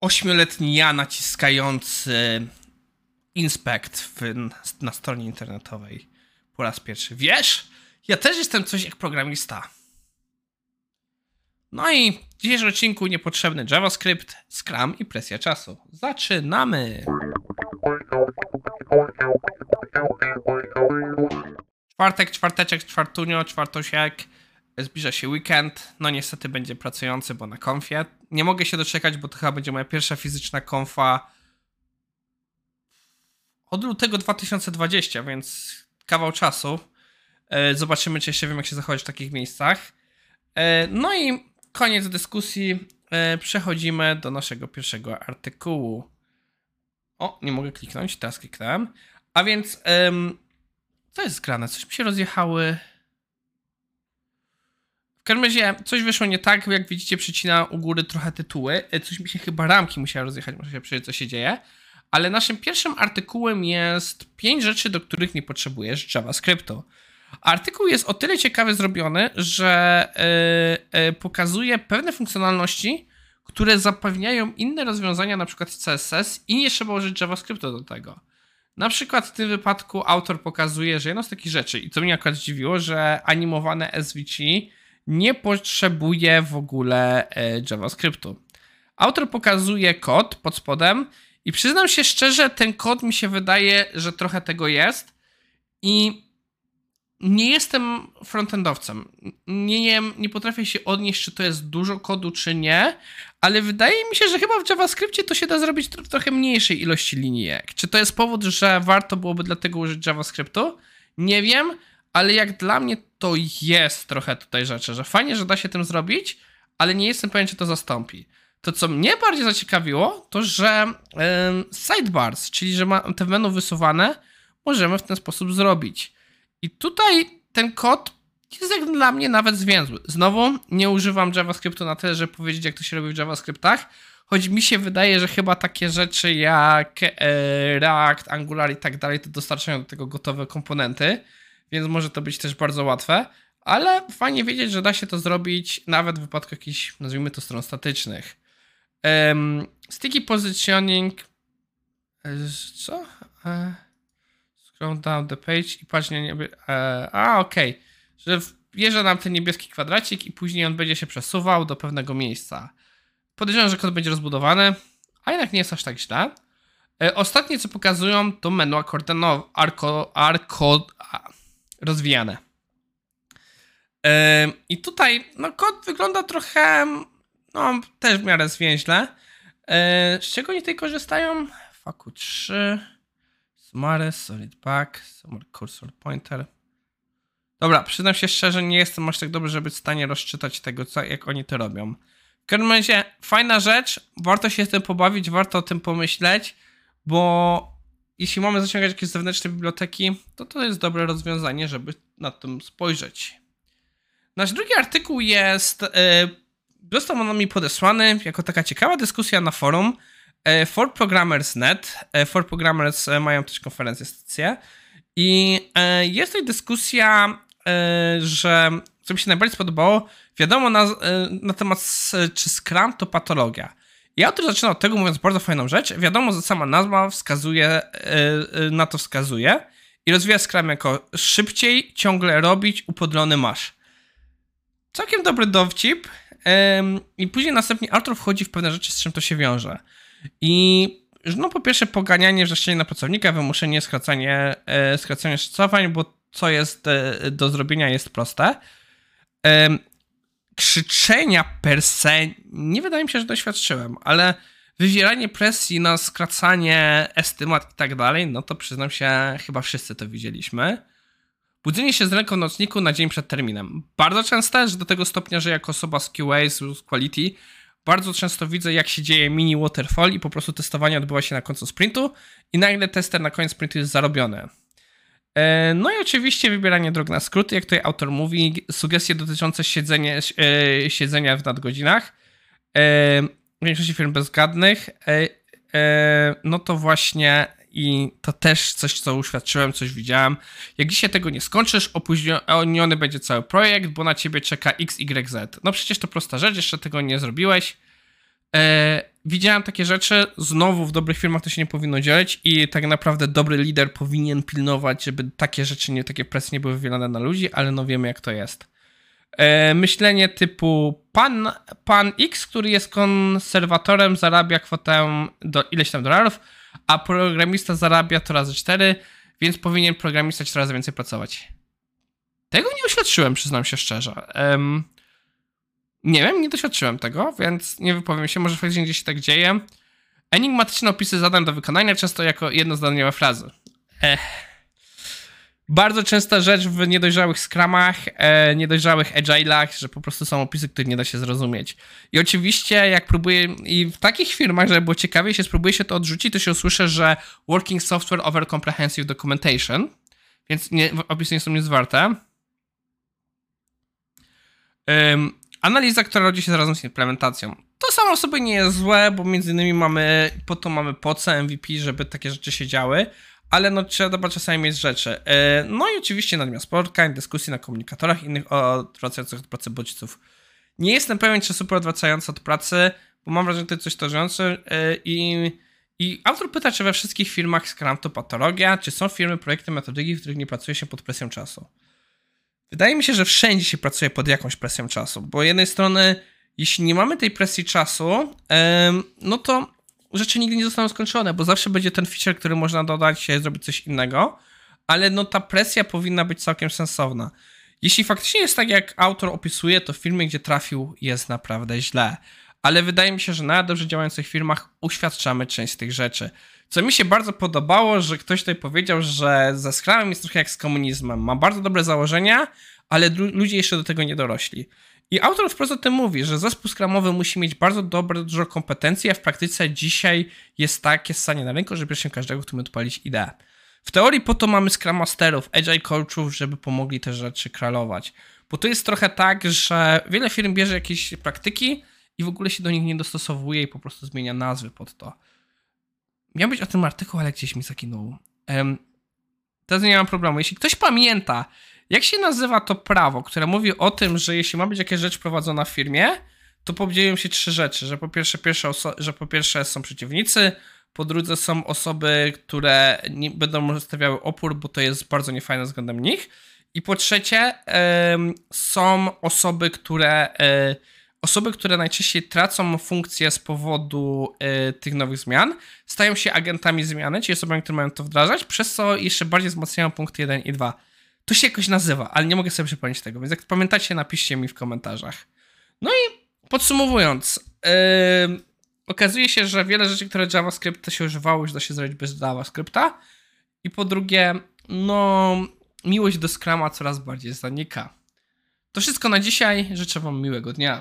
ośmioletni ja naciskający inspect w, na stronie internetowej po raz pierwszy. Wiesz, ja też jestem coś jak programista. No i w dzisiejszym odcinku niepotrzebny JavaScript, Scrum i presja czasu. Zaczynamy! Czwartek, czwarteczek, czwartunio, czwartosiek. Zbliża się weekend. No niestety będzie pracujący, bo na konfie. Nie mogę się doczekać, bo to chyba będzie moja pierwsza fizyczna konfa od lutego 2020, więc kawał czasu. E, zobaczymy, czy jeszcze wiem, jak się zachować w takich miejscach. E, no i koniec dyskusji. E, przechodzimy do naszego pierwszego artykułu. O, nie mogę kliknąć, teraz kliknąłem. A więc, co jest grane? Coś mi się rozjechały. W każdym razie coś wyszło nie tak, jak widzicie przycina u góry trochę tytuły. Coś mi się chyba ramki musiały rozjechać, muszę się przyjrzeć co się dzieje. Ale naszym pierwszym artykułem jest pięć rzeczy, do których nie potrzebujesz JavaScriptu. Artykuł jest o tyle ciekawie zrobiony, że yy, yy, pokazuje pewne funkcjonalności, które zapewniają inne rozwiązania, na przykład CSS i nie trzeba użyć JavaScriptu do tego. Na przykład w tym wypadku autor pokazuje, że jedno z takich rzeczy, i co mnie akurat zdziwiło, że animowane SVG nie potrzebuje w ogóle e, JavaScriptu. Autor pokazuje kod pod spodem i przyznam się szczerze, ten kod mi się wydaje, że trochę tego jest i nie jestem frontendowcem. Nie, nie, nie potrafię się odnieść, czy to jest dużo kodu, czy nie, ale wydaje mi się, że chyba w JavaScriptie to się da zrobić w trochę mniejszej ilości linijek. Czy to jest powód, że warto byłoby dlatego użyć JavaScriptu? Nie wiem, ale jak dla mnie to jest trochę tutaj rzeczy, że fajnie, że da się tym zrobić, ale nie jestem pewien, czy to zastąpi. To, co mnie bardziej zaciekawiło, to że sidebars, czyli że te menu wysuwane, możemy w ten sposób zrobić. I tutaj ten kod jest jak dla mnie nawet zwięzły. Znowu nie używam JavaScriptu na tyle, żeby powiedzieć, jak to się robi w JavaScriptach, choć mi się wydaje, że chyba takie rzeczy jak e, React, Angular i tak dalej, to dostarczają do tego gotowe komponenty, więc może to być też bardzo łatwe, ale fajnie wiedzieć, że da się to zrobić nawet w wypadku jakichś, nazwijmy to, stron statycznych. Um, sticky positioning. E, co? Uh, scroll down the page i patrz nie. Uh, a, okej. Okay. Że wjeżdża nam ten niebieski kwadracik i później on będzie się przesuwał do pewnego miejsca. Podejrzewam, że kod będzie rozbudowany, a jednak nie jest aż tak źle. Ostatnie, co pokazują, to menu akordeonowe, arko, arko, rozwijane. I tutaj, no, kod wygląda trochę no, też w miarę zwięźle. E, z czego oni tutaj korzystają? Faku 3, Smart, Solid Back, Smart Cursor Pointer. Dobra, przyznam się szczerze, nie jestem aż tak dobry, żeby w stanie rozczytać tego, co, jak oni to robią. W każdym razie, fajna rzecz, warto się z tym pobawić, warto o tym pomyśleć, bo jeśli mamy zaciągać jakieś zewnętrzne biblioteki, to to jest dobre rozwiązanie, żeby na tym spojrzeć. Nasz drugi artykuł jest yy, Został on mi podesłany jako taka ciekawa dyskusja na forum e, for Programmers.net. E, for Programmers e, mają też konferencję, stację. I jest tutaj dyskusja, że co mi się najbardziej spodobało, wiadomo na, na temat czy Scrum to patologia. I autor zaczyna od tego, mówiąc bardzo fajną rzecz. Wiadomo, że sama nazwa wskazuje, na to wskazuje i rozwija Scrum jako szybciej, ciągle robić, upodlony masz. Całkiem dobry dowcip, i później następnie Arthur wchodzi w pewne rzeczy, z czym to się wiąże. I no po pierwsze poganianie wrzeszczenie na pracownika, wymuszenie skracanie, e, skracanie szacowań, bo co jest e, do zrobienia jest proste. Krzyczenia per se nie wydaje mi się, że doświadczyłem, ale wywieranie presji na skracanie estymat i tak dalej, no to przyznam się, chyba wszyscy to widzieliśmy. Budzenie się z ręką nocniku na dzień przed terminem. Bardzo często, że do tego stopnia, że jako osoba z QA, z quality, bardzo często widzę, jak się dzieje mini waterfall i po prostu testowanie odbywa się na końcu sprintu i nagle tester na koniec sprintu jest zarobiony. E, no i oczywiście wybieranie dróg na skróty, jak tutaj autor mówi, sugestie dotyczące siedzenia, e, siedzenia w nadgodzinach. E, w większości firm bezgadnych, no to właśnie i to też coś, co uświadczyłem, coś widziałem. Jak dzisiaj tego nie skończysz, opóźniony będzie cały projekt, bo na ciebie czeka X, Y, Z. No przecież to prosta rzecz, jeszcze tego nie zrobiłeś. E, widziałem takie rzeczy, znowu w dobrych firmach to się nie powinno dziać i tak naprawdę dobry lider powinien pilnować, żeby takie rzeczy, nie takie presje nie były wywierane na ludzi, ale no wiemy jak to jest. E, myślenie typu pan, pan X, który jest konserwatorem, zarabia kwotę do ileś tam dolarów, a programista zarabia to razy 4, więc powinien programista coraz więcej pracować. Tego nie doświadczyłem, przyznam się szczerze. Um, nie wiem, nie doświadczyłem tego, więc nie wypowiem się, może faktycznie gdzieś się tak dzieje. Enigmatyczne opisy zadań do wykonania, często jako jednozdaniowe frazy. Ech. Bardzo częsta rzecz w niedojrzałych skramach, e, niedojrzałych agile'ach, że po prostu są opisy, które nie da się zrozumieć. I oczywiście, jak próbuję, i w takich firmach, żeby było ciekawie, jeśli spróbuję się to odrzucić, to się usłyszę, że Working Software Over Comprehensive Documentation, więc nie, opisy nie są niezwarte. Um, analiza, która rodzi się razem z implementacją. To samo sobie nie jest złe, bo między innymi mamy, po to mamy poce MVP, żeby takie rzeczy się działy, ale no trzeba czasami mieć rzeczy. E, no i oczywiście nadmiar spotkań, dyskusji na komunikatorach innych odwracających od pracy bodźców. Nie jestem pewien, czy super odwracający od pracy, bo mam wrażenie, że to jest coś tożące i, i autor pyta, czy we wszystkich firmach Scrum to patologia, czy są firmy, projekty, metodyki, w których nie pracuje się pod presją czasu. Wydaje mi się, że wszędzie się pracuje pod jakąś presją czasu, bo jednej strony, jeśli nie mamy tej presji czasu, no to rzeczy nigdy nie zostaną skończone, bo zawsze będzie ten feature, który można dodać, zrobić coś innego, ale no ta presja powinna być całkiem sensowna. Jeśli faktycznie jest tak, jak autor opisuje, to w firmie, gdzie trafił, jest naprawdę źle. Ale wydaje mi się, że na dobrze działających firmach uświadczamy część z tych rzeczy. Co mi się bardzo podobało, że ktoś tutaj powiedział, że ze Scrumem jest trochę jak z komunizmem. Ma bardzo dobre założenia, ale ludzie jeszcze do tego nie dorośli. I autor wprost o tym mówi, że zespół skramowy musi mieć bardzo dobre, dużo kompetencji, a w praktyce dzisiaj jest takie stanie na rynku, że bierzemy każdego, kto umie odpalić ideę. W teorii po to mamy Scrum Masterów, Agile Coachów, żeby pomogli te rzeczy kralować. Bo to jest trochę tak, że wiele firm bierze jakieś praktyki i w ogóle się do nich nie dostosowuje i po prostu zmienia nazwy pod to. Miał być o tym artykuł, ale gdzieś mi zaginął. Um, teraz nie mam problemu. Jeśli ktoś pamięta, jak się nazywa to prawo, które mówi o tym, że jeśli ma być jakaś rzecz prowadzona w firmie, to podzieliłem się trzy rzeczy, że po pierwsze, pierwsze że po pierwsze są przeciwnicy, po drugie są osoby, które nie będą stawiały opór, bo to jest bardzo niefajne względem nich. I po trzecie, są osoby, które osoby, które najczęściej tracą funkcję z powodu tych nowych zmian, stają się agentami zmiany, czyli osobami, które mają to wdrażać, przez co jeszcze bardziej wzmacniają punkty 1 i 2. To się jakoś nazywa, ale nie mogę sobie przypomnieć tego, więc jak pamiętacie, napiszcie mi w komentarzach. No i podsumowując, yy, okazuje się, że wiele rzeczy, które JavaScript się używało, już da się zrobić bez JavaScripta. I po drugie, no, miłość do Scrama coraz bardziej zanika. To wszystko na dzisiaj. Życzę Wam miłego dnia.